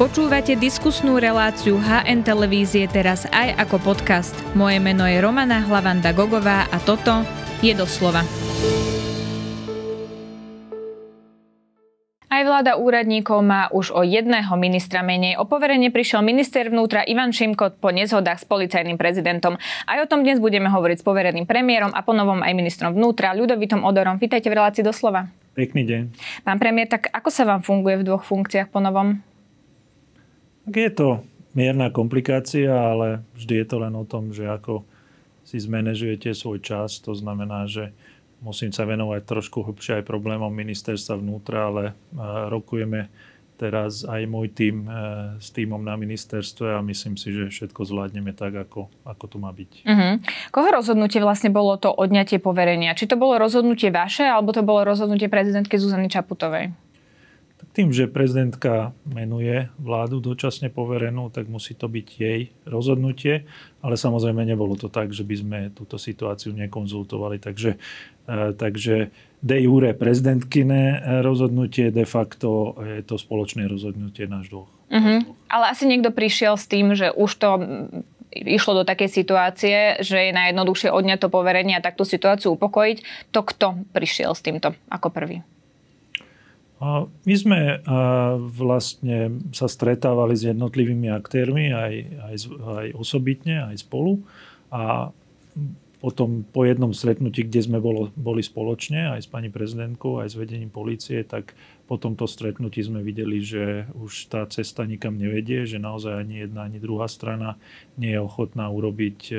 Počúvate diskusnú reláciu HN Televízie teraz aj ako podcast. Moje meno je Romana Hlavanda Gogová a toto je doslova. Aj vláda úradníkov má už o jedného ministra menej. O poverenie prišiel minister vnútra Ivan Šimko po nezhodách s policajným prezidentom. Aj o tom dnes budeme hovoriť s povereným premiérom a ponovom aj ministrom vnútra Ľudovitom Odorom. Vítajte v relácii doslova. Pekný deň. Pán premiér, tak ako sa vám funguje v dvoch funkciách ponovom? Je to mierna komplikácia, ale vždy je to len o tom, že ako si zmanéžujete svoj čas. To znamená, že musím sa venovať trošku hlbšie aj problémom ministerstva vnútra, ale e, rokujeme teraz aj môj tým e, s týmom na ministerstve a myslím si, že všetko zvládneme tak, ako, ako to má byť. Uh-huh. Koho rozhodnutie vlastne bolo to odňatie poverenia? Či to bolo rozhodnutie vaše, alebo to bolo rozhodnutie prezidentky Zuzany Čaputovej? Tým, že prezidentka menuje vládu dočasne poverenú, tak musí to byť jej rozhodnutie, ale samozrejme nebolo to tak, že by sme túto situáciu nekonzultovali. Takže, e, takže de jure prezidentkine rozhodnutie, de facto je to spoločné rozhodnutie náš dvoch. Uh-huh. Ale asi niekto prišiel s tým, že už to išlo do takej situácie, že je najjednoduchšie odňať to poverenie a takú situáciu upokojiť. To kto prišiel s týmto ako prvý? My sme vlastne sa stretávali s jednotlivými aktérmi aj, aj, aj osobitne, aj spolu. A potom po jednom stretnutí, kde sme bolo, boli spoločne, aj s pani prezidentkou, aj s vedením policie, tak po tomto stretnutí sme videli, že už tá cesta nikam nevedie, že naozaj ani jedna, ani druhá strana nie je ochotná urobiť e,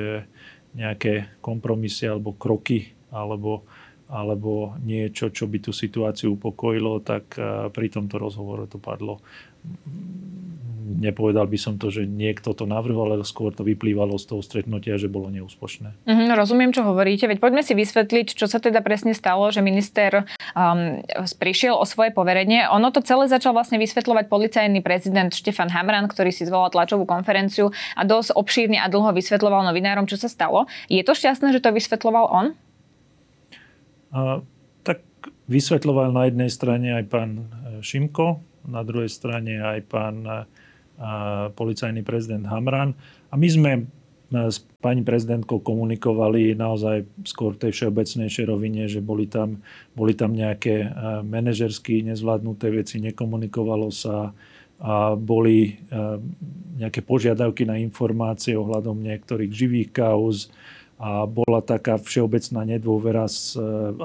nejaké kompromisy alebo kroky alebo alebo niečo, čo by tú situáciu upokojilo, tak eh, pri tomto rozhovore to padlo. Nepovedal by som to, že niekto to navrhol, ale skôr to vyplývalo z toho stretnutia, že bolo neúspošné. Mm, rozumiem, čo hovoríte. Veď poďme si vysvetliť, čo sa teda presne stalo, že minister um, prišiel o svoje poverenie. Ono to celé začal vlastne vysvetľovať policajný prezident Štefan Hamran, ktorý si zvolal tlačovú konferenciu a dosť obšírne a dlho vysvetľoval novinárom, čo sa stalo. Je to šťastné, že to vysvetľoval on? A, tak vysvetľoval na jednej strane aj pán e, Šimko, na druhej strane aj pán e, policajný prezident Hamran. A my sme e, s pani prezidentkou komunikovali naozaj skôr v tej všeobecnejšej rovine, že boli tam, boli tam nejaké manažersky nezvládnuté veci, nekomunikovalo sa a boli nejaké požiadavky na informácie ohľadom niektorých živých kauz, a bola taká všeobecná nedôvera, e,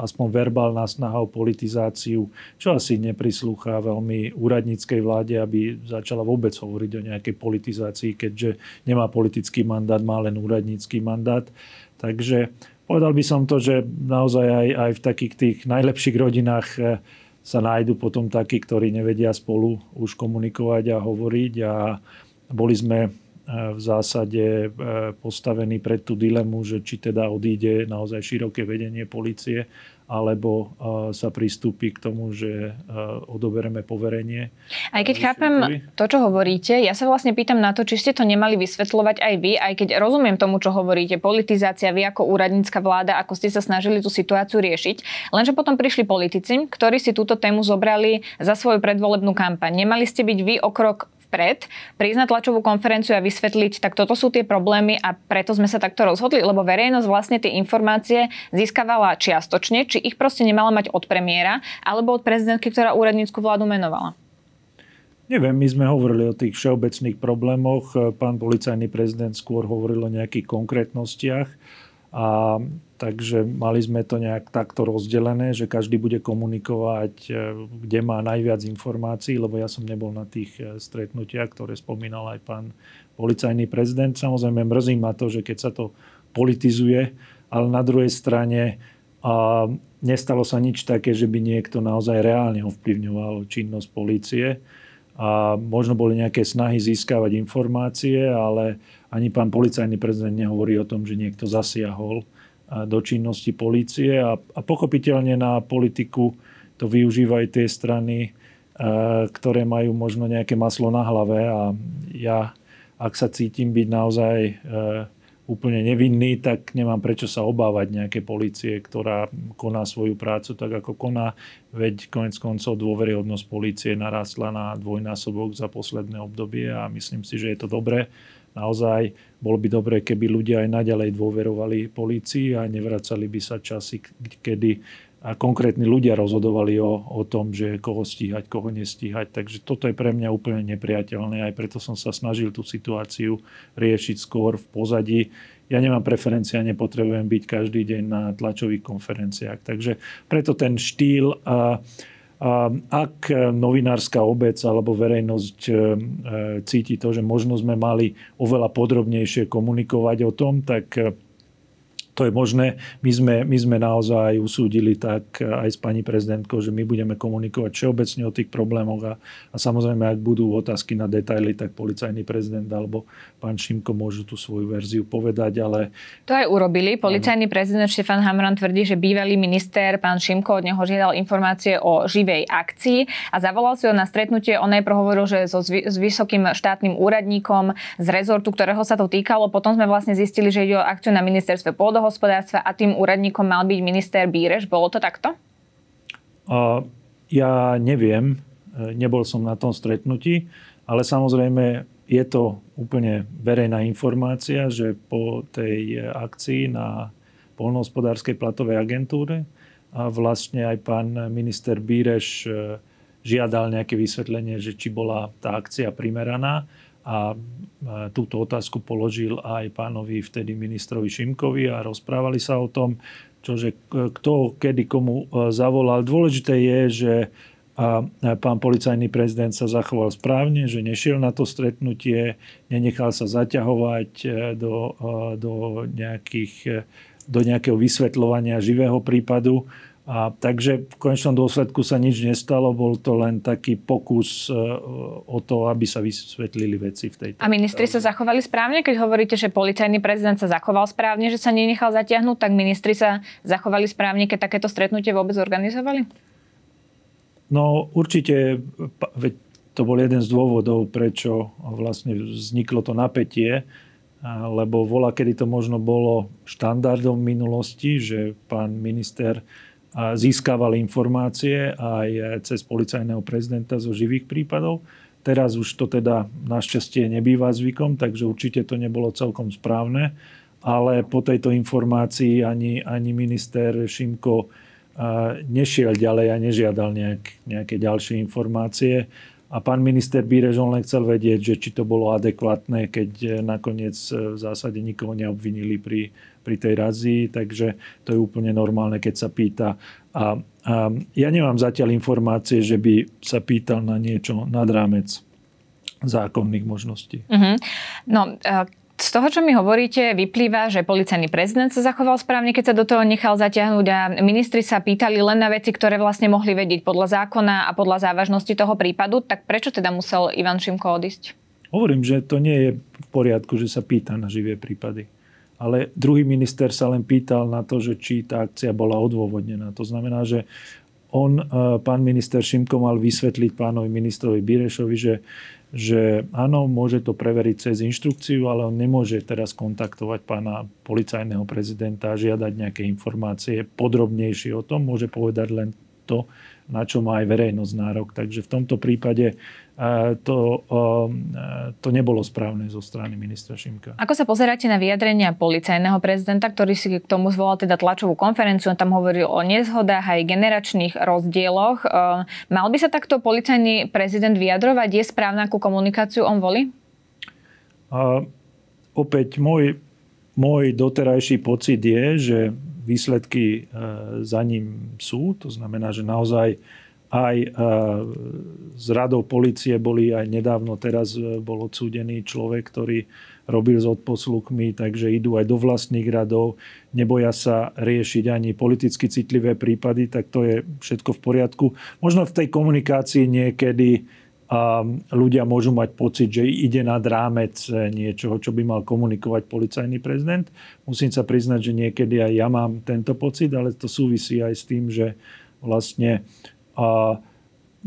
aspoň verbálna snaha o politizáciu, čo asi neprislúcha veľmi úradníckej vláde, aby začala vôbec hovoriť o nejakej politizácii, keďže nemá politický mandát, má len úradnícky mandát. Takže povedal by som to, že naozaj aj, aj v takých tých najlepších rodinách e, sa nájdu potom takí, ktorí nevedia spolu už komunikovať a hovoriť a boli sme v zásade e, postavený pred tú dilemu, že či teda odíde naozaj široké vedenie policie, alebo e, sa pristúpi k tomu, že e, odobereme poverenie. Aj keď chápem to, čo hovoríte, ja sa vlastne pýtam na to, či ste to nemali vysvetľovať aj vy, aj keď rozumiem tomu, čo hovoríte, politizácia, vy ako úradnícka vláda, ako ste sa snažili tú situáciu riešiť, lenže potom prišli politici, ktorí si túto tému zobrali za svoju predvolebnú kampaň. Nemali ste byť vy o krok vpred, prísť na tlačovú konferenciu a vysvetliť, tak toto sú tie problémy a preto sme sa takto rozhodli, lebo verejnosť vlastne tie informácie získavala čiastočne, či ich proste nemala mať od premiéra alebo od prezidentky, ktorá úradnícku vládu menovala. Neviem, my sme hovorili o tých všeobecných problémoch. Pán policajný prezident skôr hovoril o nejakých konkrétnostiach. A takže mali sme to nejak takto rozdelené, že každý bude komunikovať, e, kde má najviac informácií, lebo ja som nebol na tých e, stretnutiach, ktoré spomínal aj pán policajný prezident. Samozrejme mrzí ma to, že keď sa to politizuje, ale na druhej strane a nestalo sa nič také, že by niekto naozaj reálne ovplyvňoval činnosť policie. A možno boli nejaké snahy získavať informácie, ale ani pán policajný prezident nehovorí o tom, že niekto zasiahol do činnosti polície a, a pochopiteľne na politiku to využívajú tie strany, ktoré majú možno nejaké maslo na hlave a ja, ak sa cítim byť naozaj úplne nevinný, tak nemám prečo sa obávať nejaké policie, ktorá koná svoju prácu tak, ako koná. Veď konec koncov dôveryhodnosť policie narastla na dvojnásobok za posledné obdobie a myslím si, že je to dobré. Naozaj bolo by dobré, keby ľudia aj naďalej dôverovali polícii a nevracali by sa časy, kedy a konkrétni ľudia rozhodovali o, o tom, že koho stíhať, koho nestíhať. Takže toto je pre mňa úplne nepriateľné. Aj preto som sa snažil tú situáciu riešiť skôr v pozadí. Ja nemám preferencie a nepotrebujem byť každý deň na tlačových konferenciách. Takže preto ten štýl... A ak novinárska obec alebo verejnosť e, cíti to, že možno sme mali oveľa podrobnejšie komunikovať o tom, tak to je možné. My sme, my sme naozaj usúdili tak aj s pani prezidentkou, že my budeme komunikovať všeobecne o tých problémoch a, a samozrejme, ak budú otázky na detaily, tak policajný prezident alebo pán Šimko môžu tú svoju verziu povedať, ale... To aj urobili. Policajný ano. prezident Štefan Hamran tvrdí, že bývalý minister pán Šimko od neho žiadal informácie o živej akcii a zavolal si ho na stretnutie. On najprv hovoril, že so, s vysokým štátnym úradníkom z rezortu, ktorého sa to týkalo. Potom sme vlastne zistili, že ide o akciu na ministerstve pôdohospodárstva pôdohospodárstva a tým úradníkom mal byť minister Bíreš. Bolo to takto? Ja neviem, e, nebol som na tom stretnutí, ale samozrejme je to úplne verejná informácia, že po tej akcii na polnohospodárskej platovej agentúre a vlastne aj pán minister Bíreš e, žiadal nejaké vysvetlenie, že či bola tá akcia primeraná a túto otázku položil aj pánovi vtedy ministrovi Šimkovi a rozprávali sa o tom, čože kto kedy komu e, zavolal. Dôležité je, že pán policajný prezident sa zachoval správne, že nešiel na to stretnutie, nenechal sa zaťahovať e, do, e, do, nejakých, do nejakého vysvetľovania živého prípadu a takže v konečnom dôsledku sa nič nestalo, bol to len taký pokus e, o to, aby sa vysvetlili veci v tejto. A ministri sa zachovali správne? Keď hovoríte, že policajný prezident sa zachoval správne, že sa nenechal zatiahnuť, tak ministri sa zachovali správne, keď takéto stretnutie vôbec organizovali? No určite, veď to bol jeden z dôvodov, prečo vlastne vzniklo to napätie, lebo vola, kedy to možno bolo štandardom v minulosti, že pán minister získavali informácie aj cez policajného prezidenta zo živých prípadov. Teraz už to teda našťastie nebýva zvykom, takže určite to nebolo celkom správne. Ale po tejto informácii ani, ani minister Šimko nešiel ďalej a nežiadal nejak, nejaké ďalšie informácie. A pán minister Bíreš, on len chcel vedieť, že či to bolo adekvátne, keď nakoniec e, v zásade nikoho neobvinili pri, pri tej razii, takže to je úplne normálne, keď sa pýta. A, a ja nemám zatiaľ informácie, že by sa pýtal na niečo nad rámec zákonných možností. Uh-huh. No, uh z toho, čo mi hovoríte, vyplýva, že policajný prezident sa zachoval správne, keď sa do toho nechal zatiahnuť a ministri sa pýtali len na veci, ktoré vlastne mohli vedieť podľa zákona a podľa závažnosti toho prípadu. Tak prečo teda musel Ivan Šimko odísť? Hovorím, že to nie je v poriadku, že sa pýta na živé prípady. Ale druhý minister sa len pýtal na to, že či tá akcia bola odôvodnená. To znamená, že on, eh, pán minister Šimko, mal vysvetliť pánovi ministrovi Birešovi, že že áno, môže to preveriť cez inštrukciu, ale on nemôže teraz kontaktovať pána policajného prezidenta a žiadať nejaké informácie podrobnejšie o tom. Môže povedať len to, na čo má aj verejnosť nárok. Takže v tomto prípade e, to, e, to nebolo správne zo strany ministra Šimka. Ako sa pozeráte na vyjadrenia policajného prezidenta, ktorý si k tomu zvolal teda tlačovú konferenciu, on tam hovoril o nezhodách aj generačných rozdieloch. E, mal by sa takto policajný prezident vyjadrovať? Je správna, akú komunikáciu on volí? A, opäť môj, môj doterajší pocit je, že výsledky e, za ním sú. To znamená, že naozaj aj e, z radou policie boli aj nedávno teraz e, bol odsúdený človek, ktorý robil s odposlukmi, takže idú aj do vlastných radov, neboja sa riešiť ani politicky citlivé prípady, tak to je všetko v poriadku. Možno v tej komunikácii niekedy ľudia môžu mať pocit, že ide nad rámec eh, niečoho, čo by mal komunikovať policajný prezident. Musím sa priznať, že niekedy aj ja mám tento pocit, ale to súvisí aj s tým, že vlastne a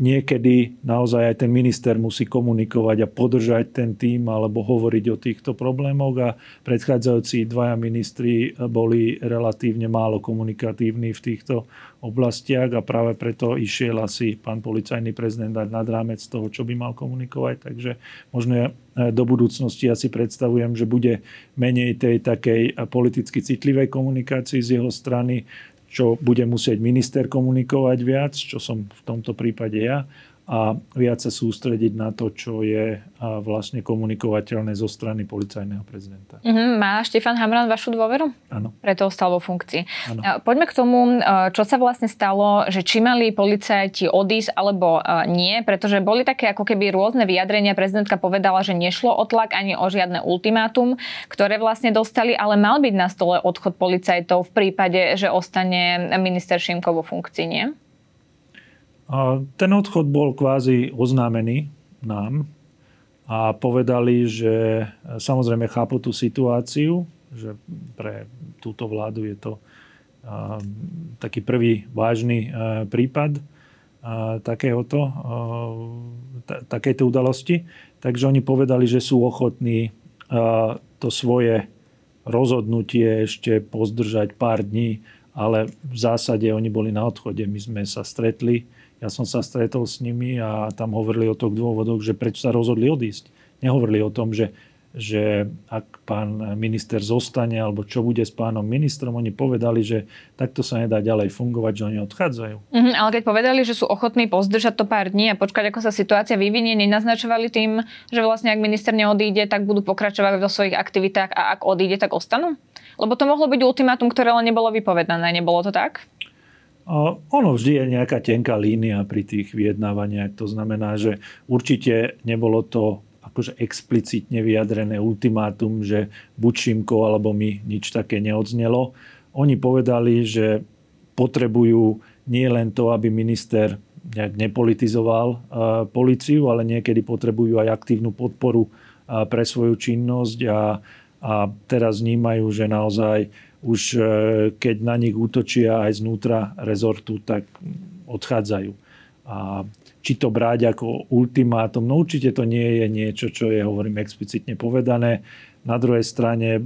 niekedy naozaj aj ten minister musí komunikovať a podržať ten tým alebo hovoriť o týchto problémoch a predchádzajúci dvaja ministri boli relatívne málo komunikatívni v týchto oblastiach a práve preto išiel asi pán policajný prezident dať nad rámec toho, čo by mal komunikovať. Takže možno ja e, do budúcnosti asi predstavujem, že bude menej tej takej politicky citlivej komunikácii z jeho strany, čo bude musieť minister komunikovať viac, čo som v tomto prípade ja a viac sa sústrediť na to, čo je vlastne komunikovateľné zo strany policajného prezidenta. Uh-huh. Má Štefan Hamran vašu dôveru? Áno. Preto ostal vo funkcii. Ano. Poďme k tomu, čo sa vlastne stalo, že či mali policajti odísť alebo nie, pretože boli také ako keby rôzne vyjadrenia. Prezidentka povedala, že nešlo o tlak ani o žiadne ultimátum, ktoré vlastne dostali, ale mal byť na stole odchod policajtov v prípade, že ostane minister Šimko vo funkcii, nie? A ten odchod bol kvázi oznámený nám a povedali, že e, samozrejme chápu tú situáciu, že pre túto vládu je to taký prvý vážny e, prípad takéhoto, takéto udalosti. Takže oni povedali, že sú ochotní to svoje rozhodnutie ešte pozdržať pár dní, ale v zásade oni boli na odchode. My sme sa stretli ja som sa stretol s nimi a tam hovorili o tom dôvodoch, že prečo sa rozhodli odísť. Nehovorili o tom, že, že ak pán minister zostane alebo čo bude s pánom ministrom, oni povedali, že takto sa nedá ďalej fungovať, že oni odchádzajú. Mm-hmm, ale keď povedali, že sú ochotní pozdržať to pár dní a počkať, ako sa situácia vyvinie, nenaznačovali tým, že vlastne ak minister neodíde, tak budú pokračovať vo svojich aktivitách a ak odíde, tak ostanú? Lebo to mohlo byť ultimátum, ktoré ale nebolo vypovedané. Nebolo to tak? Ono vždy je nejaká tenká línia pri tých vyjednávaniach. To znamená, že určite nebolo to akože explicitne vyjadrené ultimátum, že buď Šimko alebo my nič také neodznelo. Oni povedali, že potrebujú nie len to, aby minister nejak nepolitizoval policiu, ale niekedy potrebujú aj aktívnu podporu pre svoju činnosť a, a teraz vnímajú, že naozaj už e, keď na nich útočia aj znútra rezortu, tak odchádzajú. A či to brať ako ultimátum, no určite to nie je niečo, čo je, hovorím, explicitne povedané. Na druhej strane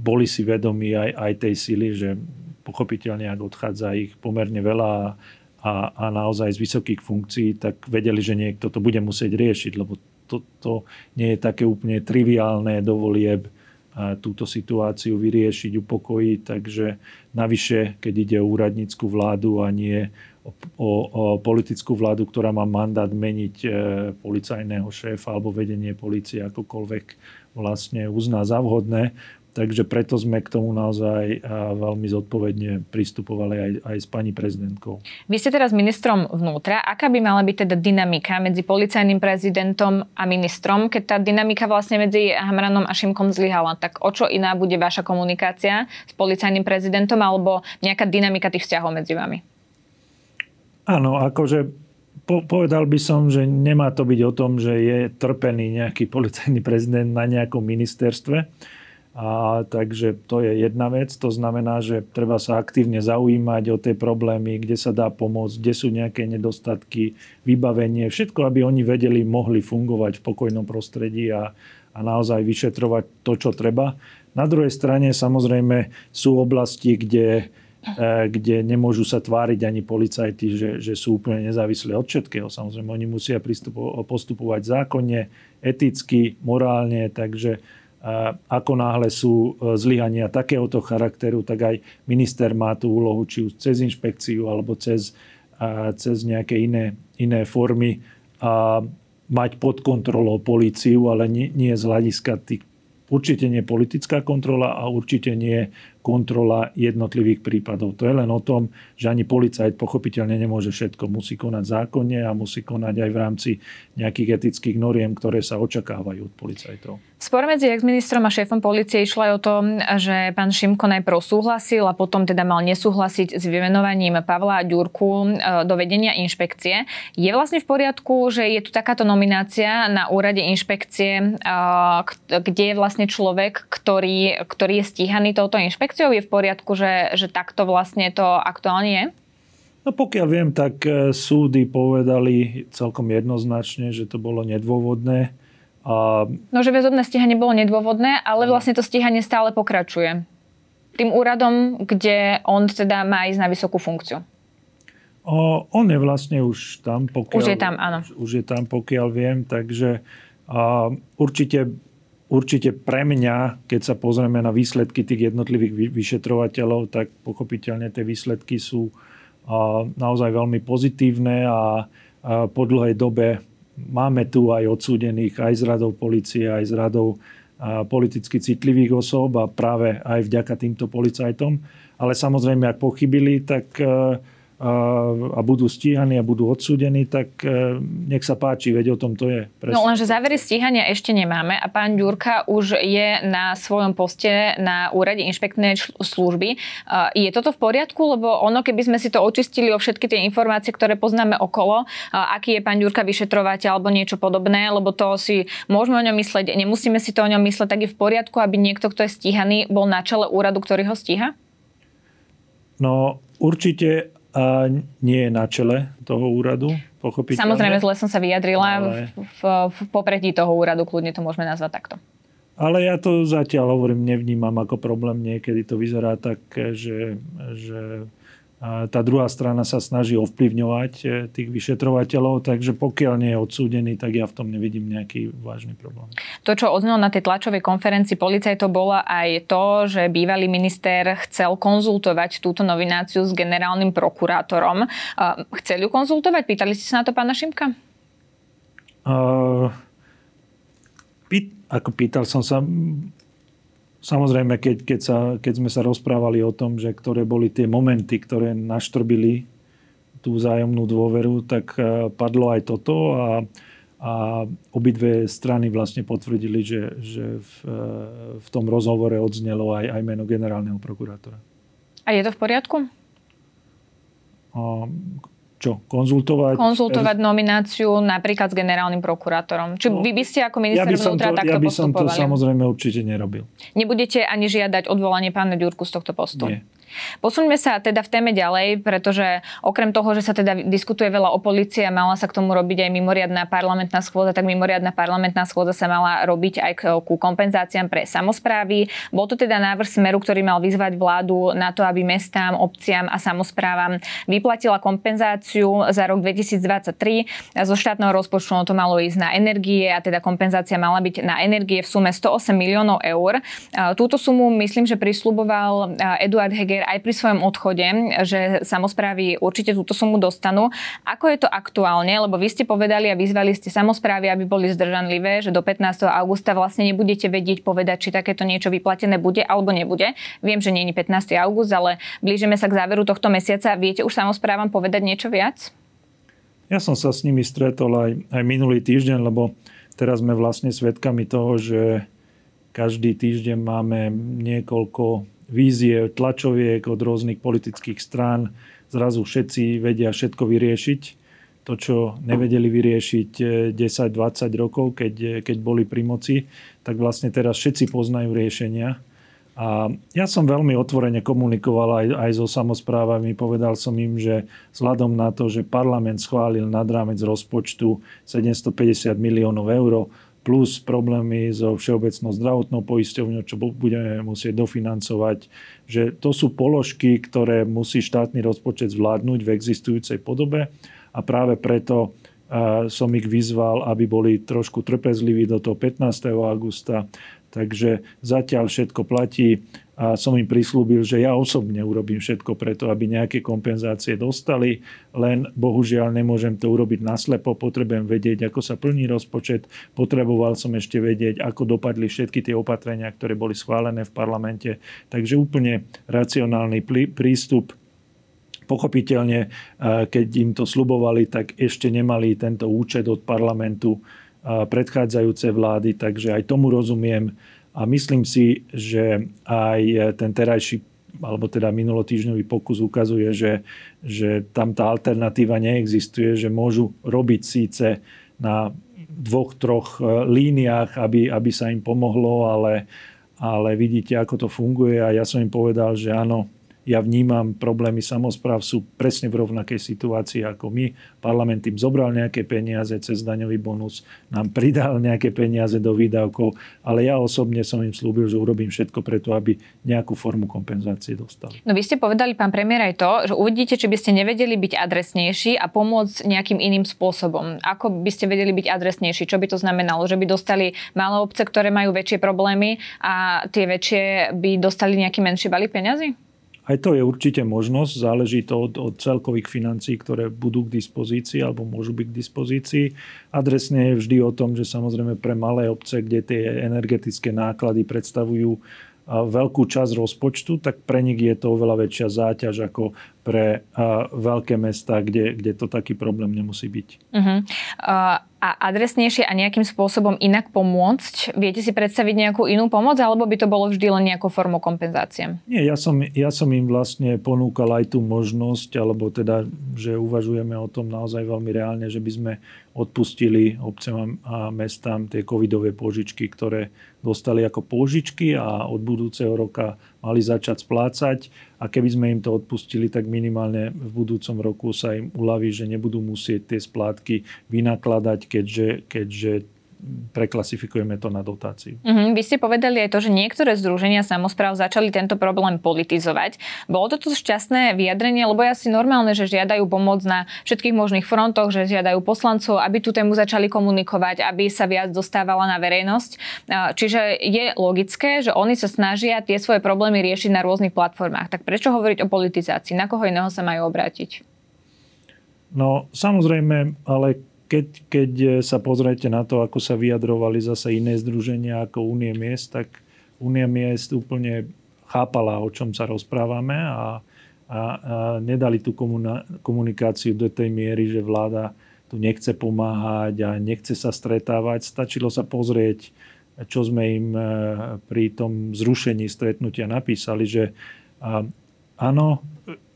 boli si vedomí aj, aj tej sily, že pochopiteľne, ak odchádza ich pomerne veľa a, a naozaj z vysokých funkcií, tak vedeli, že niekto to bude musieť riešiť, lebo to, to nie je také úplne triviálne dovolieb túto situáciu vyriešiť, upokojiť. Takže navyše, keď ide o úradnícku vládu a nie o, o, o politickú vládu, ktorá má mandát meniť e, policajného šéfa alebo vedenie policie akokoľvek vlastne uzná za vhodné, Takže preto sme k tomu naozaj veľmi zodpovedne pristupovali aj, aj s pani prezidentkou. Vy ste teraz ministrom vnútra. Aká by mala byť teda dynamika medzi policajným prezidentom a ministrom, keď tá dynamika vlastne medzi Hamranom a Šimkom zlyhala? Tak o čo iná bude vaša komunikácia s policajným prezidentom alebo nejaká dynamika tých vzťahov medzi vami? Áno, akože po, povedal by som, že nemá to byť o tom, že je trpený nejaký policajný prezident na nejakom ministerstve a, takže to je jedna vec. To znamená, že treba sa aktívne zaujímať o tie problémy, kde sa dá pomôcť, kde sú nejaké nedostatky, vybavenie, všetko, aby oni vedeli, mohli fungovať v pokojnom prostredí a, a naozaj vyšetrovať to, čo treba. Na druhej strane samozrejme sú oblasti, kde, e, kde nemôžu sa tváriť ani policajti, že, že sú úplne nezávislí od všetkého. Samozrejme, oni musia postupovať zákonne, eticky, morálne, takže ako náhle sú e, zlyhania takéhoto charakteru, tak aj minister má tú úlohu, či už cez inšpekciu alebo cez, cez nejaké iné, iné formy a mať pod kontrolou políciu, ale nie, nie z hľadiska tých Určite nie politická kontrola a určite nie kontrola jednotlivých prípadov. To je len o tom, že ani policajt pochopiteľne nemôže všetko. Musí konať zákonne a musí konať aj v rámci nejakých etických noriem, ktoré sa očakávajú od policajtov. Spor medzi ex-ministrom a šéfom policie išlo aj o tom, že pán Šimko najprv súhlasil a potom teda mal nesúhlasiť s vymenovaním Pavla Ďurku e, do vedenia inšpekcie. Je vlastne v poriadku, že je tu takáto nominácia na úrade inšpekcie, e, kde je vlastne človek, ktorý, ktorý je stíhaný touto inšpekciou? Je v poriadku, že, že takto vlastne to aktuálne je? No pokiaľ viem, tak e, súdy povedali celkom jednoznačne, že to bolo nedôvodné. A... No, že väzobné stíhanie bolo nedôvodné, ale vlastne to stíhanie stále pokračuje. Tým úradom, kde on teda má ísť na vysokú funkciu. O, on je vlastne už tam, pokiaľ... Už je tam, áno. Už je tam, pokiaľ viem, takže a, určite, určite pre mňa, keď sa pozrieme na výsledky tých jednotlivých vyšetrovateľov, tak pochopiteľne tie výsledky sú naozaj veľmi pozitívne a, po dlhej dobe máme tu aj odsúdených aj z radou policie, aj z radou a, politicky citlivých osôb a práve aj vďaka týmto policajtom. Ale samozrejme, ak pochybili, tak a budú stíhaní a budú odsúdení, tak e, nech sa páči, veď o tom to je. Presne. No lenže závery stíhania ešte nemáme a pán Ďurka už je na svojom poste na úrade inšpektnej služby. Je toto v poriadku? Lebo ono, keby sme si to očistili o všetky tie informácie, ktoré poznáme okolo, aký je pán Ďurka vyšetrovateľ alebo niečo podobné, lebo to si môžeme o ňom mysleť, nemusíme si to o ňom mysleť, tak je v poriadku, aby niekto, kto je stíhaný, bol na čele úradu, ktorý ho stíha? No určite a nie je na čele toho úradu, pochopiteľne. Samozrejme, zle som sa vyjadrila. Ale... V, v, popredí toho úradu, kľudne to môžeme nazvať takto. Ale ja to zatiaľ hovorím, nevnímam ako problém. Niekedy to vyzerá tak, že, že tá druhá strana sa snaží ovplyvňovať e, tých vyšetrovateľov, takže pokiaľ nie je odsúdený, tak ja v tom nevidím nejaký vážny problém. To, čo odznelo na tej tlačovej konferencii policajtov, bola aj to, že bývalý minister chcel konzultovať túto novináciu s generálnym prokurátorom. Chceli ju konzultovať? Pýtali ste sa na to pána Šimka? Uh, pý, ako pýtal som sa, Samozrejme, keď, keď, sa, keď sme sa rozprávali o tom, že ktoré boli tie momenty, ktoré naštrbili tú vzájomnú dôveru, tak e, padlo aj toto a, a obidve strany vlastne potvrdili, že, že v, e, v tom rozhovore odznelo aj, aj meno generálneho prokurátora. A je to v poriadku? A, čo, konzultovať? Konzultovať nomináciu napríklad s generálnym prokurátorom. Či no, vy by ste ako minister ja vnútra to, takto Ja by som to samozrejme určite nerobil. Nebudete ani žiadať odvolanie pána Ďurku z tohto postu? Nie. Posuňme sa teda v téme ďalej, pretože okrem toho, že sa teda diskutuje veľa o policii a mala sa k tomu robiť aj mimoriadná parlamentná schôdza, tak mimoriadná parlamentná schôdza sa mala robiť aj ku kompenzáciám pre samozprávy. Bol to teda návrh Smeru, ktorý mal vyzvať vládu na to, aby mestám, obciam a samozprávam vyplatila kompenzáciu za rok 2023. Zo štátneho rozpočtu to malo ísť na energie a teda kompenzácia mala byť na energie v sume 108 miliónov eur. Túto sumu myslím, že prisľuboval Eduard Heger premiér aj pri svojom odchode, že samozprávy určite túto sumu dostanú. Ako je to aktuálne? Lebo vy ste povedali a vyzvali ste samozprávy, aby boli zdržanlivé, že do 15. augusta vlastne nebudete vedieť povedať, či takéto niečo vyplatené bude alebo nebude. Viem, že nie je 15. august, ale blížime sa k záveru tohto mesiaca. Viete už samozprávam povedať niečo viac? Ja som sa s nimi stretol aj, aj minulý týždeň, lebo teraz sme vlastne svedkami toho, že každý týždeň máme niekoľko vízie tlačoviek od rôznych politických strán. Zrazu všetci vedia všetko vyriešiť. To, čo nevedeli vyriešiť 10-20 eh, rokov, keď, eh, keď boli pri moci, tak vlastne teraz všetci poznajú riešenia. A ja som veľmi otvorene komunikoval aj, aj so samozprávami. Povedal som im, že vzhľadom na to, že parlament schválil nad rámec rozpočtu 750 miliónov eur, plus problémy so Všeobecnou zdravotnou poisťovňou, čo budeme musieť dofinancovať, že to sú položky, ktoré musí štátny rozpočet zvládnuť v existujúcej podobe a práve preto som ich vyzval, aby boli trošku trpezliví do toho 15. augusta. Takže zatiaľ všetko platí a som im prislúbil, že ja osobne urobím všetko preto, aby nejaké kompenzácie dostali, len bohužiaľ nemôžem to urobiť naslepo, potrebujem vedieť, ako sa plní rozpočet, potreboval som ešte vedieť, ako dopadli všetky tie opatrenia, ktoré boli schválené v parlamente. Takže úplne racionálny prístup. Pochopiteľne, keď im to slubovali, tak ešte nemali tento účet od parlamentu predchádzajúce vlády, takže aj tomu rozumiem. A myslím si, že aj ten terajší alebo teda minulotýždňový pokus ukazuje, že, že tam tá alternatíva neexistuje, že môžu robiť síce na dvoch, troch e, líniách, aby, aby sa im pomohlo, ale, ale vidíte, ako to funguje. A ja som im povedal, že áno, ja vnímam problémy samozpráv sú presne v rovnakej situácii ako my. Parlament im zobral nejaké peniaze cez daňový bonus, nám pridal nejaké peniaze do výdavkov, ale ja osobne som im slúbil, že urobím všetko preto, aby nejakú formu kompenzácie dostali. No vy ste povedali, pán premiér, aj to, že uvidíte, či by ste nevedeli byť adresnejší a pomôcť nejakým iným spôsobom. Ako by ste vedeli byť adresnejší? Čo by to znamenalo? Že by dostali malé obce, ktoré majú väčšie problémy a tie väčšie by dostali nejaký menší balík peniazy? Aj to je určite možnosť, záleží to od, od celkových financií, ktoré budú k dispozícii alebo môžu byť k dispozícii. Adresne je vždy o tom, že samozrejme pre malé obce, kde tie energetické náklady predstavujú veľkú časť rozpočtu, tak pre nich je to oveľa väčšia záťaž ako pre veľké mesta, kde, kde to taký problém nemusí byť. Uh-huh. Uh, a adresnejšie a nejakým spôsobom inak pomôcť? Viete si predstaviť nejakú inú pomoc, alebo by to bolo vždy len nejakou formou kompenzácie? Nie, ja som, ja som im vlastne ponúkal aj tú možnosť, alebo teda, že uvažujeme o tom naozaj veľmi reálne, že by sme odpustili obcem a mestám tie covidové požičky, ktoré dostali ako požičky a od budúceho roka mali začať splácať a keby sme im to odpustili, tak minimálne v budúcom roku sa im uľaví, že nebudú musieť tie splátky vynakladať, keďže, keďže preklasifikujeme to na dotáciu. Mm-hmm. Vy ste povedali aj to, že niektoré združenia samozpráv začali tento problém politizovať. Bolo toto šťastné vyjadrenie, lebo je asi normálne, že žiadajú pomoc na všetkých možných frontoch, že žiadajú poslancov, aby tú tému začali komunikovať, aby sa viac dostávala na verejnosť. Čiže je logické, že oni sa snažia tie svoje problémy riešiť na rôznych platformách. Tak prečo hovoriť o politizácii? Na koho iného sa majú obrátiť? No samozrejme, ale keď, keď sa pozriete na to, ako sa vyjadrovali zase iné združenia ako Unie miest, tak Unia miest úplne chápala, o čom sa rozprávame a, a, a nedali tú komunikáciu do tej miery, že vláda tu nechce pomáhať a nechce sa stretávať. Stačilo sa pozrieť, čo sme im e, pri tom zrušení stretnutia napísali, že áno,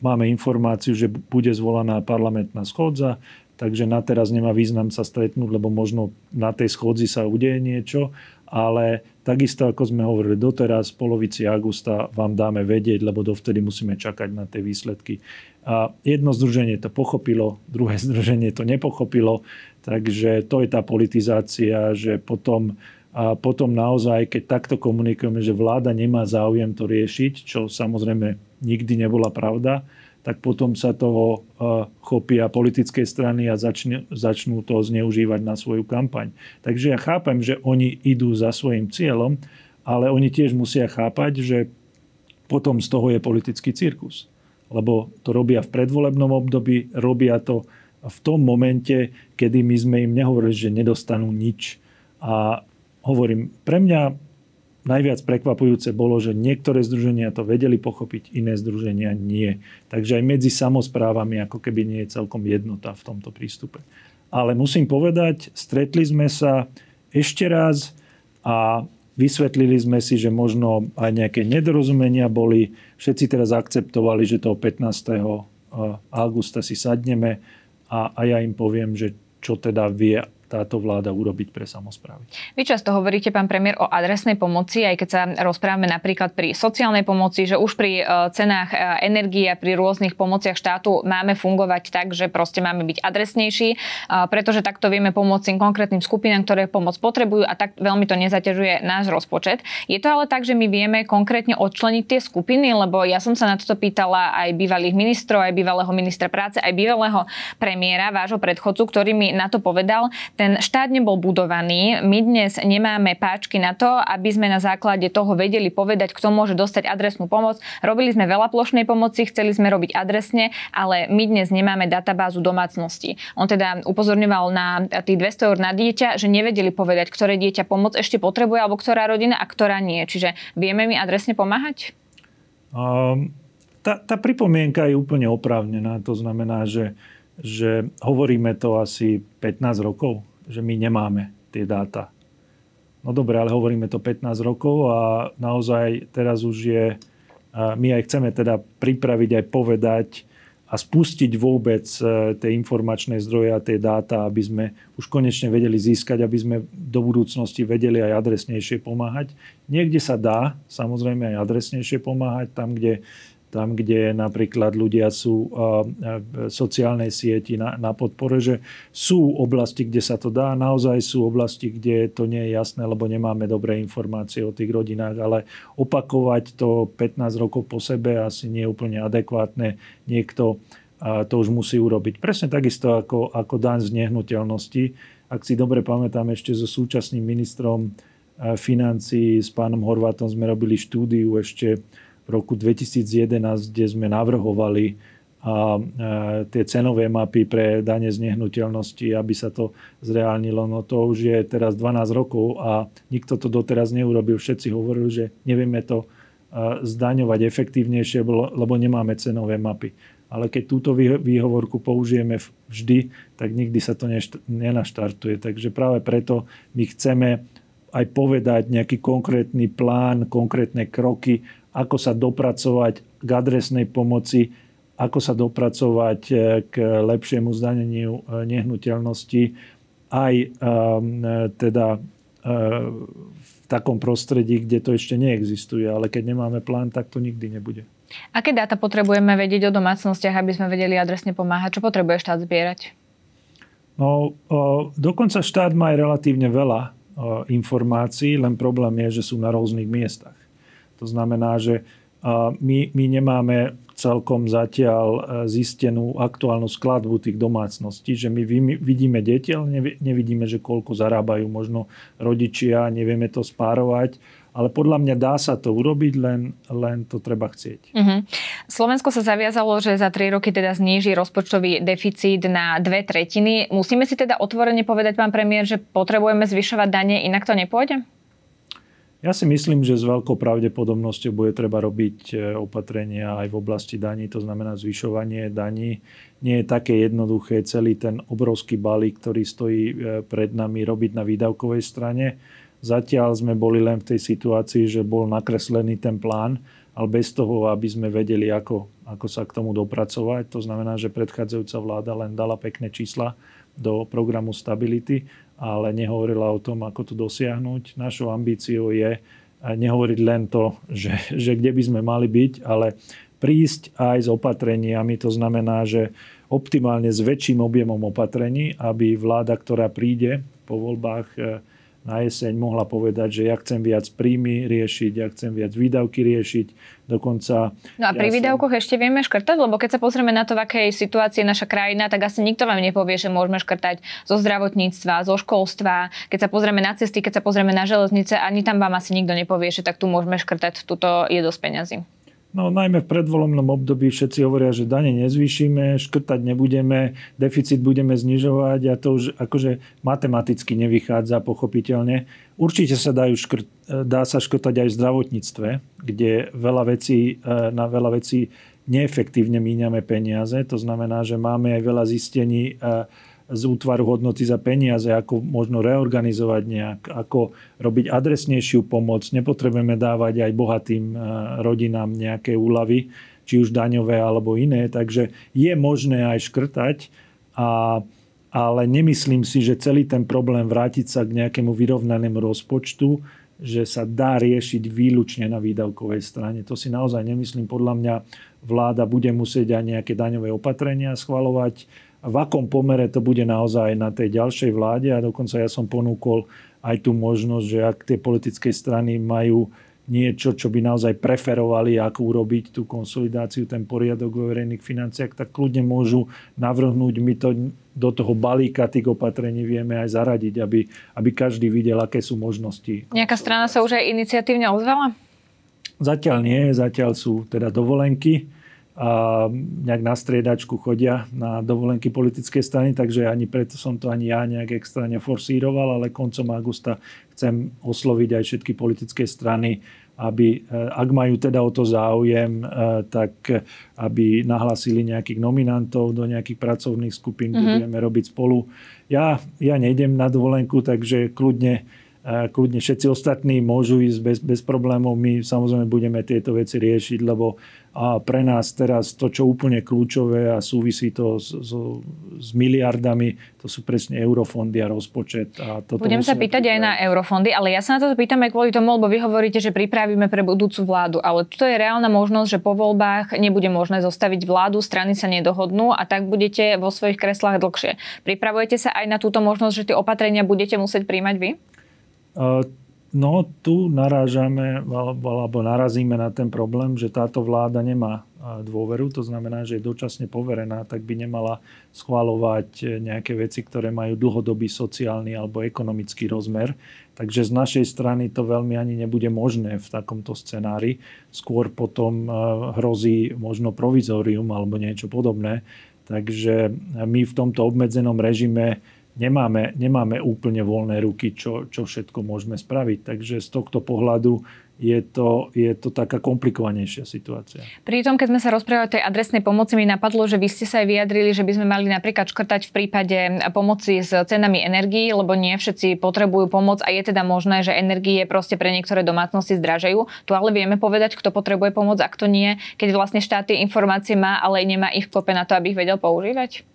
máme informáciu, že bude zvolaná parlamentná schodza, takže na teraz nemá význam sa stretnúť, lebo možno na tej schodzi sa udeje niečo, ale takisto ako sme hovorili doteraz, v polovici augusta vám dáme vedieť, lebo dovtedy musíme čakať na tie výsledky. A jedno združenie to pochopilo, druhé združenie to nepochopilo, takže to je tá politizácia, že potom a potom naozaj, keď takto komunikujeme, že vláda nemá záujem to riešiť, čo samozrejme nikdy nebola pravda, tak potom sa toho eh, chopia politické strany a začnú, začnú to zneužívať na svoju kampaň. Takže ja chápem, že oni idú za svojim cieľom, ale oni tiež musia chápať, že potom z toho je politický cirkus. Lebo to robia v predvolebnom období, robia to v tom momente, kedy my sme im nehovorili, že nedostanú nič. A hovorím, pre mňa najviac prekvapujúce bolo, že niektoré združenia to vedeli pochopiť, iné združenia nie. Takže aj medzi samozprávami ako keby nie je celkom jednota v tomto prístupe. Ale musím povedať, stretli sme sa ešte raz a vysvetlili sme si, že možno aj nejaké nedorozumenia boli. Všetci teraz akceptovali, že toho 15. Eh, augusta si sadneme a, a ja im poviem, že čo teda vie táto vláda urobiť pre samozprávy. Vy často hovoríte, pán premiér, o adresnej pomoci, aj keď sa rozprávame napríklad pri sociálnej pomoci, že už pri e, cenách e, energie a pri rôznych pomociach štátu máme fungovať tak, že proste máme byť adresnejší, e, pretože takto vieme pomôcť konkrétnym skupinám, ktoré pomoc potrebujú a tak veľmi to nezaťažuje náš rozpočet. Je to ale tak, že my vieme konkrétne odčleniť tie skupiny, lebo ja som sa na toto pýtala aj bývalých ministrov, aj bývalého ministra práce, aj bývalého premiéra, vášho predchodcu, ktorý mi na to povedal. Ten ten štát nebol budovaný. My dnes nemáme páčky na to, aby sme na základe toho vedeli povedať, kto môže dostať adresnú pomoc. Robili sme veľa plošnej pomoci, chceli sme robiť adresne, ale my dnes nemáme databázu domácnosti. On teda upozorňoval na tých 200 eur na dieťa, že nevedeli povedať, ktoré dieťa pomoc ešte potrebuje, alebo ktorá rodina a ktorá nie. Čiže vieme mi adresne pomáhať? Um, tá, tá pripomienka je úplne oprávnená. To znamená, že, že hovoríme to asi 15 rokov že my nemáme tie dáta. No dobre, ale hovoríme to 15 rokov a naozaj teraz už je, my aj chceme teda pripraviť aj povedať a spustiť vôbec e, tie informačné zdroje a tie dáta, aby sme už konečne vedeli získať, aby sme do budúcnosti vedeli aj adresnejšie pomáhať. Niekde sa dá samozrejme aj adresnejšie pomáhať, tam, kde tam, kde napríklad ľudia sú v sociálnej sieti na, na podpore, že sú oblasti, kde sa to dá, naozaj sú oblasti, kde to nie je jasné, lebo nemáme dobré informácie o tých rodinách, ale opakovať to 15 rokov po sebe asi nie je úplne adekvátne. Niekto to už musí urobiť. Presne takisto ako, ako daň z nehnuteľnosti. Ak si dobre pamätám, ešte so súčasným ministrom financí s pánom Horvátom sme robili štúdiu ešte v roku 2011, kde sme navrhovali a tie cenové mapy pre dane z nehnuteľnosti, aby sa to zreálnilo. No to už je teraz 12 rokov a nikto to doteraz neurobil. Všetci hovorili, že nevieme to zdaňovať efektívnejšie, lebo nemáme cenové mapy. Ale keď túto výhovorku použijeme vždy, tak nikdy sa to nenaštartuje. Takže práve preto my chceme aj povedať nejaký konkrétny plán, konkrétne kroky, ako sa dopracovať k adresnej pomoci, ako sa dopracovať e, k lepšiemu zdaneniu e, nehnuteľnosti aj e, teda v takom prostredí, kde to ešte neexistuje. Ale keď nemáme plán, tak to nikdy nebude. Aké dáta potrebujeme vedieť o domácnostiach, aby sme vedeli adresne pomáhať? Čo potrebuje štát zbierať? No, dokonca štát má aj relatívne veľa informácií, len problém je, že sú na rôznych miestach. To znamená, že my, my nemáme celkom zatiaľ e, zistenú aktuálnu skladbu tých domácností, že my vidíme deti, ale nevidíme, že koľko zarábajú možno rodičia, nevieme to spárovať, ale podľa mňa dá sa to urobiť, len, len to treba chcieť. Uh-huh. Slovensko sa zaviazalo, že za 3 roky teda zníži rozpočtový deficit na dve tretiny. Musíme si teda otvorene povedať, pán premiér, že potrebujeme zvyšovať dane, inak to nepôjde? Ja si myslím, že s veľkou pravdepodobnosťou bude treba robiť e, opatrenia aj v oblasti daní, to znamená zvyšovanie daní. Nie je také jednoduché celý ten obrovský balík, ktorý stojí e, pred nami, robiť na výdavkovej strane. Zatiaľ sme boli len v tej situácii, že bol nakreslený ten plán, ale bez toho, aby sme vedeli, ako, ako sa k tomu dopracovať. To znamená, že predchádzajúca vláda len dala pekné čísla do programu stability ale nehovorila o tom, ako to dosiahnuť. Našou ambíciou je nehovoriť len to, že, že kde by sme mali byť, ale prísť aj s opatreniami. To znamená, že optimálne s väčším objemom opatrení, aby vláda, ktorá príde po voľbách, na jeseň mohla povedať, že ja chcem viac príjmy riešiť, ja chcem viac výdavky riešiť, dokonca... No a pri ja výdavkoch som... ešte vieme škrtať, lebo keď sa pozrieme na to, v akej situácii je naša krajina, tak asi nikto vám nepovie, že môžeme škrtať zo zdravotníctva, zo školstva. Keď sa pozrieme na cesty, keď sa pozrieme na železnice, ani tam vám asi nikto nepovie, že tak tu môžeme škrtať, tuto je dosť peňazí. No najmä v predvolomnom období všetci hovoria, že dane nezvýšime, škrtať nebudeme, deficit budeme znižovať a to už akože matematicky nevychádza pochopiteľne. Určite sa dajú škrt, dá sa škrtať aj v zdravotníctve, kde veľa vecí, e, na veľa vecí neefektívne míňame peniaze. To znamená, že máme aj veľa zistení e, z útvaru hodnoty za peniaze, ako možno reorganizovať nejak, ako robiť adresnejšiu pomoc. Nepotrebujeme dávať aj bohatým eh, rodinám nejaké úlavy, či už daňové alebo iné. Takže je možné aj škrtať, a, ale nemyslím si, že celý ten problém vrátiť sa k nejakému vyrovnanému rozpočtu, že sa dá riešiť výlučne na výdavkovej strane. To si naozaj nemyslím. Podľa mňa vláda bude musieť aj nejaké daňové opatrenia schvalovať v akom pomere to bude naozaj na tej ďalšej vláde a dokonca ja som ponúkol aj tú možnosť, že ak tie politické strany majú niečo, čo by naozaj preferovali, ako urobiť tú konsolidáciu, ten poriadok vo verejných financiách, tak kľudne môžu navrhnúť. My to do toho balíka tých opatrení vieme aj zaradiť, aby, aby každý videl, aké sú možnosti. Nejaká strana sa už aj iniciatívne ozvala? Zatiaľ nie, zatiaľ sú teda dovolenky a nejak na striedačku chodia na dovolenky politické strany, takže ani preto som to ani ja nejak extra neforsíroval, ale koncom augusta chcem osloviť aj všetky politické strany, aby, e, ak majú teda o to záujem, e, tak aby nahlasili nejakých nominantov do nejakých pracovných skupín, kde mm-hmm. budeme robiť spolu. Ja, ja nejdem na dovolenku, takže kľudne kľudne všetci ostatní môžu ísť bez, bez problémov. My samozrejme budeme tieto veci riešiť, lebo a pre nás teraz to, čo úplne kľúčové a súvisí to s, s, s miliardami, to sú presne eurofondy a rozpočet. A toto Budem sa pýtať pripraviť. aj na eurofondy, ale ja sa na toto pýtam aj kvôli tomu, lebo vy hovoríte, že pripravíme pre budúcu vládu, ale toto je reálna možnosť, že po voľbách nebude možné zostaviť vládu, strany sa nedohodnú a tak budete vo svojich kreslách dlhšie. Pripravujete sa aj na túto možnosť, že tie opatrenia budete musieť príjmať vy? Uh, No tu narážame alebo narazíme na ten problém, že táto vláda nemá dôveru, to znamená, že je dočasne poverená, tak by nemala schváľovať nejaké veci, ktoré majú dlhodobý sociálny alebo ekonomický rozmer. Takže z našej strany to veľmi ani nebude možné v takomto scenári. Skôr potom hrozí možno provizorium alebo niečo podobné. Takže my v tomto obmedzenom režime nemáme, nemáme úplne voľné ruky, čo, čo všetko môžeme spraviť. Takže z tohto pohľadu je to, je to taká komplikovanejšia situácia. Pri tom, keď sme sa rozprávali o tej adresnej pomoci, mi napadlo, že vy ste sa aj vyjadrili, že by sme mali napríklad škrtať v prípade pomoci s cenami energií, lebo nie všetci potrebujú pomoc a je teda možné, že energie proste pre niektoré domácnosti zdražajú. Tu ale vieme povedať, kto potrebuje pomoc a kto nie, keď vlastne štát tie informácie má, ale nemá ich kope na to, aby ich vedel používať?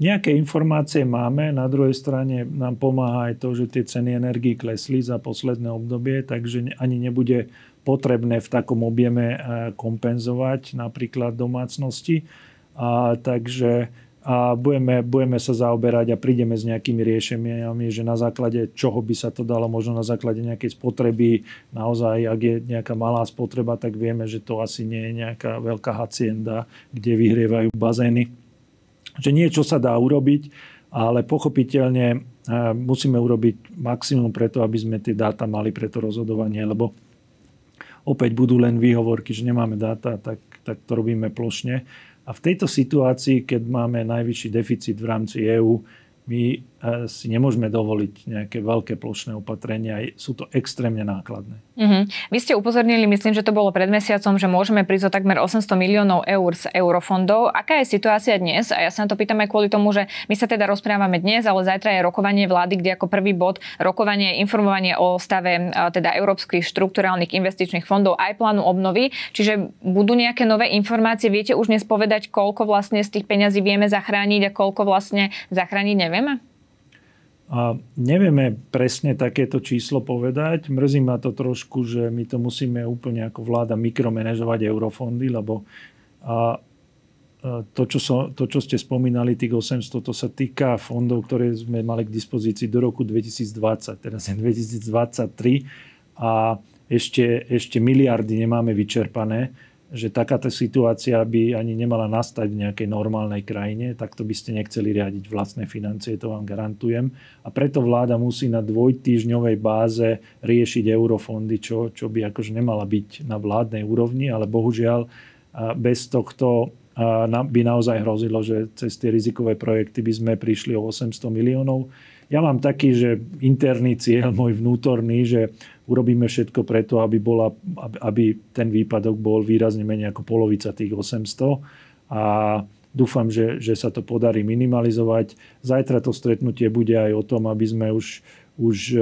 Nejaké informácie máme, na druhej strane nám pomáha aj to, že tie ceny energií klesli za posledné obdobie, takže ani nebude potrebné v takom objeme e, kompenzovať napríklad domácnosti. A, takže a budeme, budeme sa zaoberať a prídeme s nejakými riešeniami, že na základe čoho by sa to dalo, možno na základe nejakej spotreby, naozaj, ak je nejaká malá spotreba, tak vieme, že to asi nie je nejaká veľká hacienda, kde vyhrievajú bazény že niečo sa dá urobiť, ale pochopiteľne e, musíme urobiť maximum preto, aby sme tie dáta mali pre to rozhodovanie, lebo opäť budú len výhovorky, že nemáme dáta, tak, tak to robíme plošne. A v tejto situácii, keď máme najvyšší deficit v rámci EÚ, my si nemôžeme dovoliť nejaké veľké plošné opatrenia. Sú to extrémne nákladné. Mm-hmm. Vy ste upozornili, myslím, že to bolo pred mesiacom, že môžeme prísť o takmer 800 miliónov eur z eurofondov. Aká je situácia dnes? A ja sa na to pýtam aj kvôli tomu, že my sa teda rozprávame dnes, ale zajtra je rokovanie vlády, kde ako prvý bod rokovanie je informovanie o stave teda európskych štrukturálnych investičných fondov aj plánu obnovy. Čiže budú nejaké nové informácie? Viete už dnes povedať, koľko vlastne z tých peňazí vieme zachrániť a koľko vlastne zachrániť nevieme? A nevieme presne takéto číslo povedať. Mrzí ma to trošku, že my to musíme úplne ako vláda mikromanežovať eurofondy, lebo a to čo, so, to, čo ste spomínali, tých 800, to sa týka fondov, ktoré sme mali k dispozícii do roku 2020, teraz je 2023 a ešte, ešte miliardy nemáme vyčerpané že takáto situácia by ani nemala nastať v nejakej normálnej krajine, tak to by ste nechceli riadiť vlastné financie, to vám garantujem. A preto vláda musí na dvojtýžňovej báze riešiť eurofondy, čo, čo by akože nemala byť na vládnej úrovni, ale bohužiaľ bez tohto by naozaj hrozilo, že cez tie rizikové projekty by sme prišli o 800 miliónov. Ja mám taký, že interný cieľ, môj vnútorný, že urobíme všetko preto, aby, bola, aby ten výpadok bol výrazne menej ako polovica tých 800 a dúfam, že, že sa to podarí minimalizovať. Zajtra to stretnutie bude aj o tom, aby sme už, už e,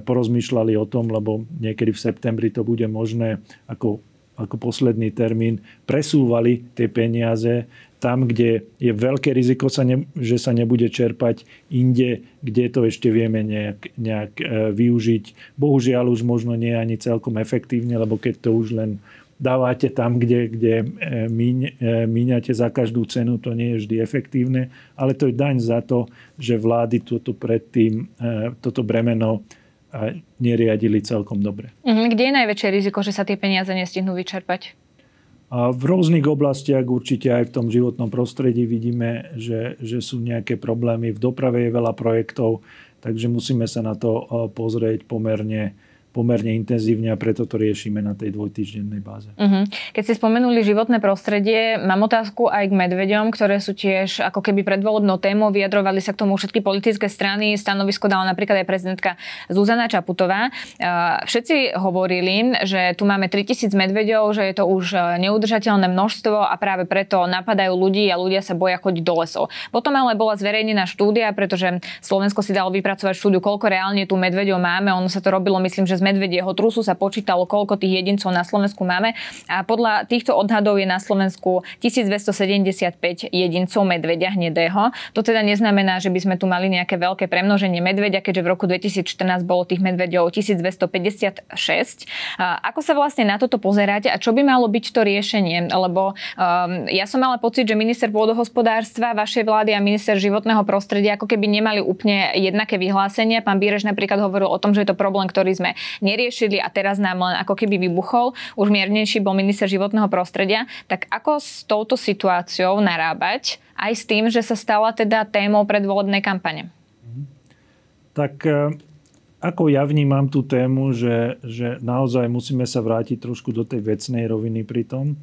porozmýšľali o tom, lebo niekedy v septembri to bude možné ako ako posledný termín, presúvali tie peniaze tam, kde je veľké riziko, sa ne, že sa nebude čerpať, inde, kde to ešte vieme nejak, nejak e, využiť. Bohužiaľ už možno nie ani celkom efektívne, lebo keď to už len dávate tam, kde, kde e, e, míňate za každú cenu, to nie je vždy efektívne, ale to je daň za to, že vlády toto predtým, toto bremeno neriadili celkom dobre. Mhm, kde je najväčšie riziko, že sa tie peniaze nestihnú vyčerpať? A v rôznych oblastiach, určite aj v tom životnom prostredí vidíme, že, že sú nejaké problémy. V doprave je veľa projektov, takže musíme sa na to pozrieť pomerne, pomerne intenzívne a preto to riešime na tej dvojtýždennej báze. Uh-huh. Keď ste spomenuli životné prostredie, mám otázku aj k medveďom, ktoré sú tiež ako keby predvolebnou témou, vyjadrovali sa k tomu všetky politické strany, stanovisko dala napríklad aj prezidentka Zuzana Čaputová. Všetci hovorili, že tu máme 3000 medveďov, že je to už neudržateľné množstvo a práve preto napadajú ľudí a ľudia sa boja chodiť do lesov. Potom ale bola zverejnená štúdia, pretože Slovensko si dalo vypracovať štúdiu, koľko reálne tu medveďov máme. Ono sa to robilo, myslím, že z medvedieho trusu sa počítalo, koľko tých jedincov na Slovensku máme. A podľa týchto odhadov je na Slovensku 1275 jedincov medvedia hnedého. To teda neznamená, že by sme tu mali nejaké veľké premnoženie medvedia, keďže v roku 2014 bolo tých medvedov 1256. A ako sa vlastne na toto pozeráte a čo by malo byť to riešenie? Lebo um, ja som mala pocit, že minister pôdohospodárstva vašej vlády a minister životného prostredia ako keby nemali úplne jednaké vyhlásenia. Pán Bírež napríklad hovoril o tom, že je to problém, ktorý sme neriešili a teraz nám len ako keby vybuchol. Už miernejší bol minister životného prostredia. Tak ako s touto situáciou narábať aj s tým, že sa stala teda témou predvolebnej kampane? Tak e, ako ja vnímam tú tému, že, že naozaj musíme sa vrátiť trošku do tej vecnej roviny pri tom,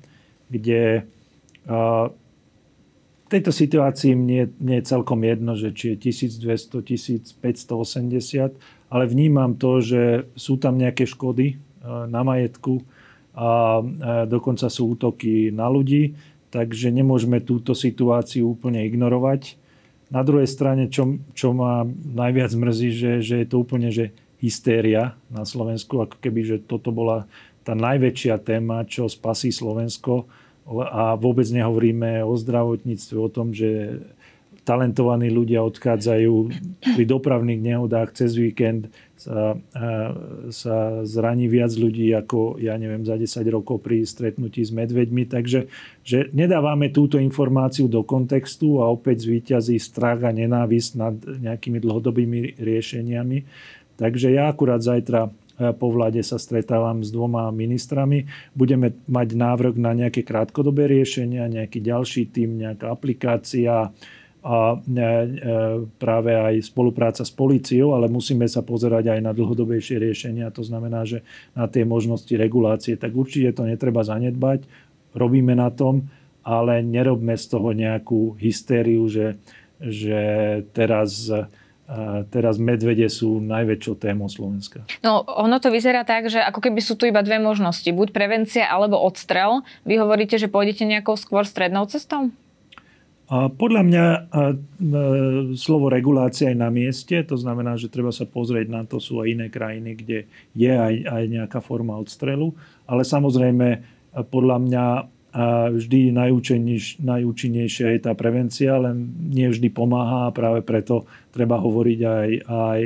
kde uh, v tejto situácii mne, mne je celkom jedno, že či je 1200, 1580, ale vnímam to, že sú tam nejaké škody e, na majetku a e, dokonca sú útoky na ľudí, takže nemôžeme túto situáciu úplne ignorovať. Na druhej strane, čo, čo ma najviac mrzí, že, že je to úplne že hystéria na Slovensku, ako keby, že toto bola tá najväčšia téma, čo spasí Slovensko a vôbec nehovoríme o zdravotníctve, o tom, že talentovaní ľudia odchádzajú pri dopravných nehodách cez víkend sa, sa zraní viac ľudí ako, ja neviem, za 10 rokov pri stretnutí s medveďmi. Takže že nedávame túto informáciu do kontextu a opäť zvýťazí strach a nenávisť nad nejakými dlhodobými riešeniami. Takže ja akurát zajtra po vláde sa stretávam s dvoma ministrami. Budeme mať návrh na nejaké krátkodobé riešenia, nejaký ďalší tým, nejaká aplikácia, a e, e, práve aj spolupráca s políciou, ale musíme sa pozerať aj na dlhodobejšie riešenia, to znamená, že na tie možnosti regulácie, tak určite to netreba zanedbať, robíme na tom, ale nerobme z toho nejakú hystériu, že, že teraz e, teraz medvede sú najväčšou témou Slovenska. No, ono to vyzerá tak, že ako keby sú tu iba dve možnosti. Buď prevencia, alebo odstrel. Vy hovoríte, že pôjdete nejakou skôr strednou cestou? Podľa mňa slovo regulácia je na mieste, to znamená, že treba sa pozrieť na to, sú aj iné krajiny, kde je aj, aj nejaká forma odstrelu, ale samozrejme podľa mňa vždy najúčinnejšia je tá prevencia, len nie vždy pomáha a práve preto treba hovoriť aj, aj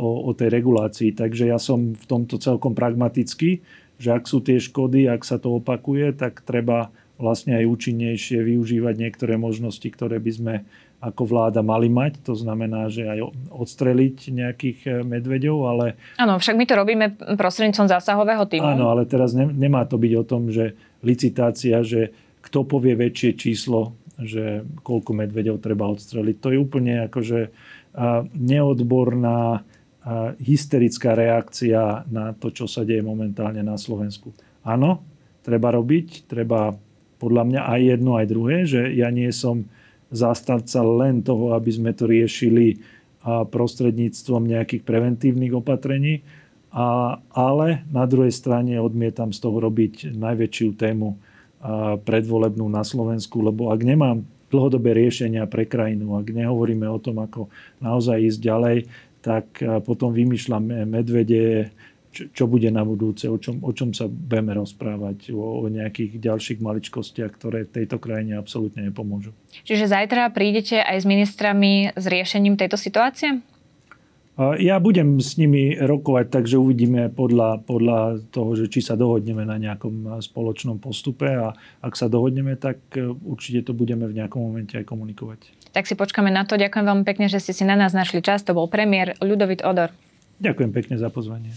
o, o tej regulácii. Takže ja som v tomto celkom pragmatický, že ak sú tie škody, ak sa to opakuje, tak treba vlastne aj účinnejšie využívať niektoré možnosti, ktoré by sme ako vláda mali mať. To znamená, že aj odstreliť nejakých eh, medveďov, ale... Áno, však my to robíme prostredníctvom zásahového týmu. Áno, ale teraz ne, nemá to byť o tom, že licitácia, že kto povie väčšie číslo, že koľko medveďov treba odstreliť. To je úplne akože neodborná, hysterická reakcia na to, čo sa deje momentálne na Slovensku. Áno, treba robiť, treba podľa mňa aj jedno, aj druhé, že ja nie som zastanca len toho, aby sme to riešili prostredníctvom nejakých preventívnych opatrení, a, ale na druhej strane odmietam z toho robiť najväčšiu tému predvolebnú na Slovensku, lebo ak nemám dlhodobé riešenia pre krajinu, ak nehovoríme o tom, ako naozaj ísť ďalej, tak potom vymýšľam medvede, čo, bude na budúce, o čom, o čom sa budeme rozprávať, o, o nejakých ďalších maličkostiach, ktoré tejto krajine absolútne nepomôžu. Čiže zajtra prídete aj s ministrami s riešením tejto situácie? Ja budem s nimi rokovať, takže uvidíme podľa, podľa toho, že či sa dohodneme na nejakom spoločnom postupe a ak sa dohodneme, tak e, určite to budeme v nejakom momente aj komunikovať. Tak si počkáme na to. Ďakujem veľmi pekne, že ste si na nás našli čas. To bol premiér Ľudovit Odor. Ďakujem pekne za pozvanie.